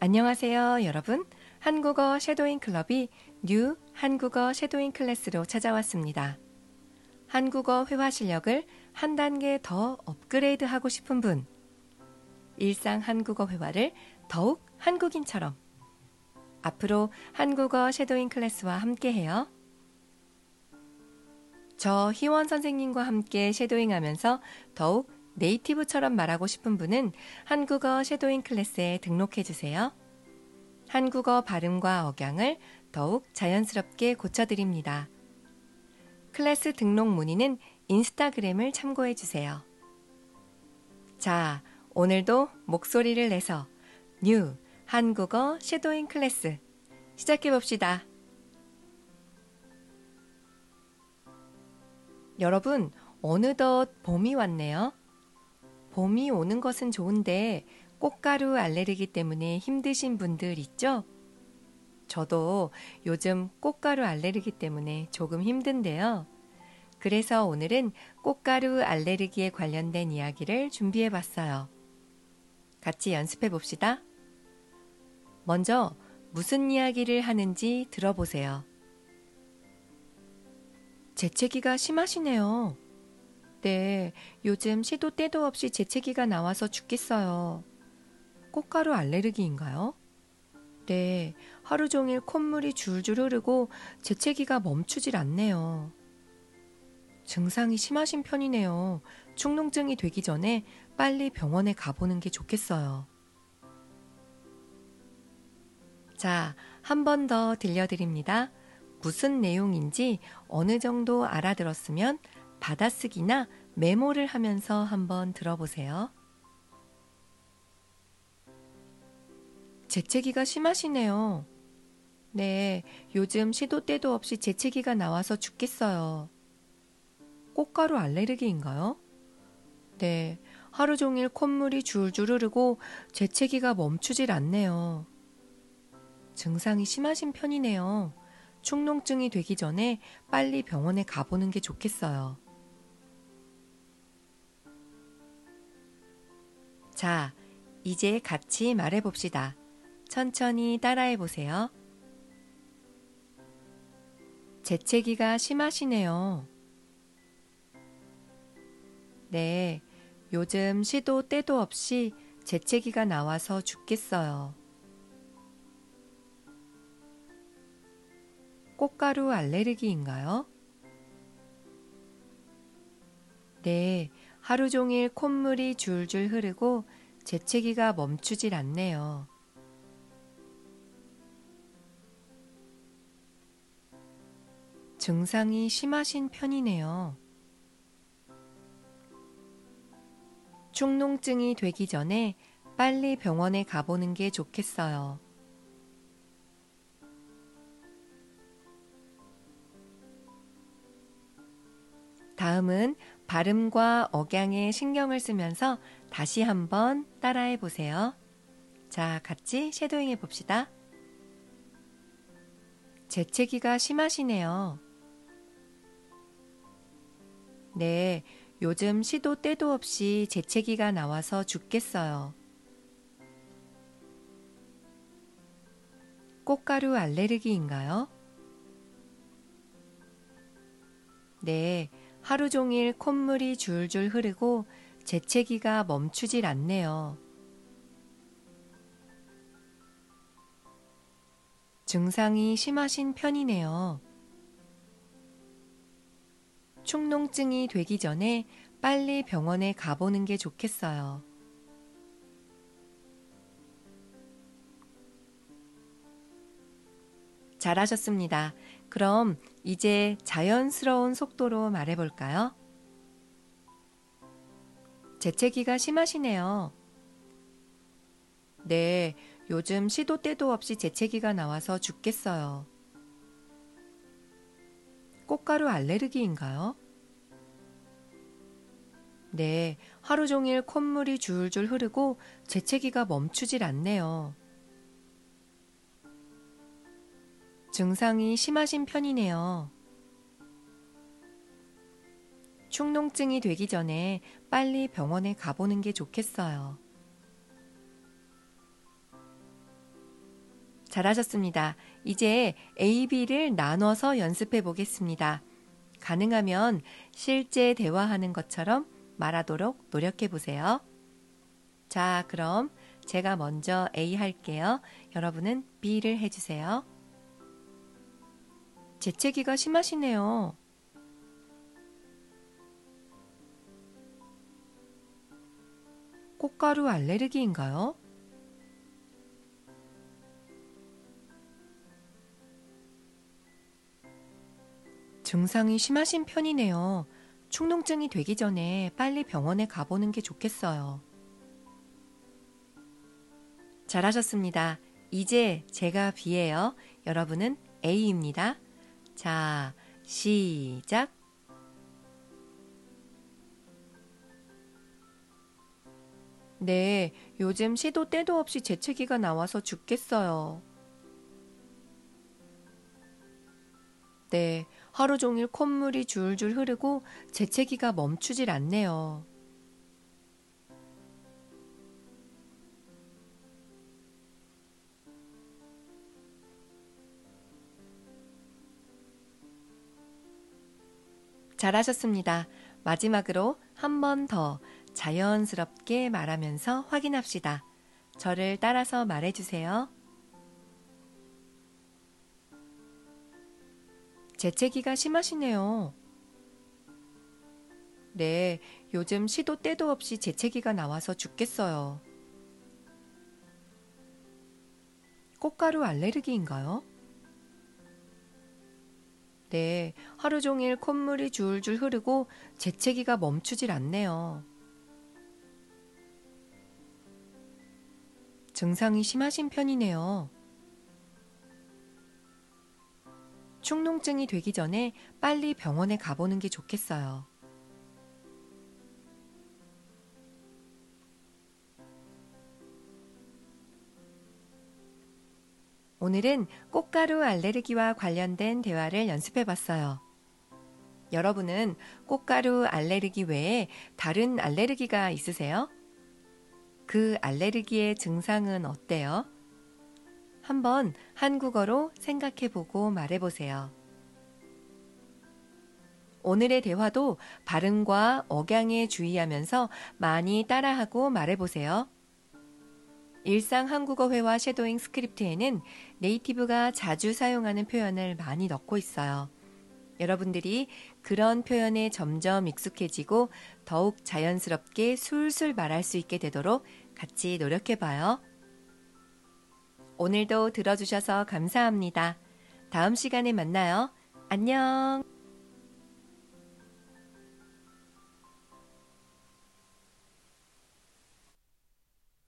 안녕하세요, 여러분. 한국어 shadowing 클럽이 new 한국어 shadowing 클래스로 찾아왔습니다. 한국어 회화 실력을 한 단계 더 업그레이드 하고 싶은 분, 일상 한국어 회화를 더욱 한국인처럼 앞으로 한국어 shadowing 클래스와 함께 해요. 저 희원 선생님과 함께 shadowing 하면서 더욱 native처럼 말하고 싶은 분은 한국어 shadowing 클래스에 등록해 주세요. 한국어 발음과 억양을 더욱 자연스럽게 고쳐드립니다. 클래스 등록 문의는 인스타그램을 참고해 주세요. 자, 오늘도 목소리를 내서 new 한국어 shadowing 클래스 시작해 봅시다. 여러분, 어느덧 봄이 왔네요. 봄이 오는 것은 좋은데 꽃가루 알레르기 때문에 힘드신 분들 있죠? 저도 요즘 꽃가루 알레르기 때문에 조금 힘든데요. 그래서 오늘은 꽃가루 알레르기에 관련된 이야기를 준비해 봤어요. 같이 연습해 봅시다. 먼저 무슨 이야기를 하는지 들어보세요. 재채기가 심하시네요. 네, 요즘 시도 때도 없이 재채기가 나와서 죽겠어요. 꽃가루 알레르기인가요? 네, 하루 종일 콧물이 줄줄 흐르고 재채기가 멈추질 않네요. 증상이 심하신 편이네요. 축농증이 되기 전에 빨리 병원에 가보는 게 좋겠어요. 자, 한 번 더 들려드립니다. 무슨 내용인지 어느 정도 알아들었으면 받아쓰기나 메모를 하면서 한번 들어보세요. 재채기가 심하시네요. 네, 요즘 시도 때도 없이 재채기가 나와서 죽겠어요. 꽃가루 알레르기인가요? 네, 하루 종일 콧물이 줄줄 흐르고 재채기가 멈추질 않네요. 증상이 심하신 편이네요. 축농증이 되기 전에 빨리 병원에 가보는 게 좋겠어요. 자, 이제 같이 말해 봅시다. 천천히 따라해 보세요. 재채기가 심하시네요. 네, 요즘 시도 때도 없이 재채기가 나와서 죽겠어요. 꽃가루 알레르기인가요? 네, 하루 종일 콧물이 줄줄 흐르고 재채기가 멈추질 않네요. 증상이 심하신 편이네요. 축농증이 되기 전에 빨리 병원에 가보는 게 좋겠어요. 다음은 발음과 억양에 신경을 쓰면서 다시 한번 따라해 보세요. 자, 같이 쉐도잉 해 봅시다. 재채기가 심하시네요. 네, 요즘 시도 때도 없이 재채기가 나와서 죽겠어요. 꽃가루 알레르기인가요? 네, 하루 종일 콧물이 줄줄 흐르고 재채기가 멈추질 않네요. 증상이 심하신 편이네요. 축농증이 되기 전에 빨리 병원에 가보는 게 좋겠어요. 잘하셨습니다. 그럼 이제 자연스러운 속도로 말해볼까요? 재채기가 심하시네요. 네, 요즘 시도 때도 없이 재채기가 나와서 죽겠어요. 꽃가루 알레르기인가요? 네, 하루 종일 콧물이 줄줄 흐르고 재채기가 멈추질 않네요. 증상이 심하신 편이네요. 축농증이 되기 전에 빨리 병원에 가보는 게 좋겠어요. 잘하셨습니다. 이제 A, B를 나눠서 연습해 보겠습니다. 가능하면 실제 대화하는 것처럼 말하도록 노력해 보세요. 자, 그럼 제가 먼저 A 할게요. 여러분은 B를 해주세요. 재채기가 심하시네요. 꽃가루 알레르기인가요? 증상이 심하신 편이네요. 축농증이 되기 전에 빨리 병원에 가보는 게 좋겠어요. 잘하셨습니다. 이제 제가 B예요. 여러분은 A입니다. 자, 시작. 네, 요즘 시도 때도 없이 재채기가 나와서 죽겠어요. 네, 하루 종일 콧물이 줄줄 흐르고 재채기가 멈추질 않네요. 잘하셨습니다. 마지막으로 한 번 더 자연스럽게 말하면서 확인합시다. 저를 따라서 말해주세요. 재채기가 심하시네요. 네, 요즘 시도 때도 없이 재채기가 나와서 죽겠어요. 꽃가루 알레르기인가요? 네, 하루 종일 콧물이 줄줄 흐르고 재채기가 멈추질 않네요. 증상이 심하신 편이네요. 축농증이 되기 전에 빨리 병원에 가보는 게 좋겠어요. 오늘은 꽃가루 알레르기와 관련된 대화를 연습해 봤어요. 여러분은 꽃가루 알레르기 외에 다른 알레르기가 있으세요? 그 알레르기의 증상은 어때요? 한번 한국어로 생각해 보고 말해 보세요. 오늘의 대화도 발음과 억양에 주의하면서 많이 따라하고 말해 보세요. 일상 한국어 회화 shadowing script에는 native가 자주 사용하는 표현을 많이 넣고 있어요. 여러분들이 그런 표현에 점점 익숙해지고 더욱 자연스럽게 술술 말할 수 있게 되도록 같이 노력해 봐요. 오늘도 들어주셔서 감사합니다. 다음 시간에 만나요. 안녕!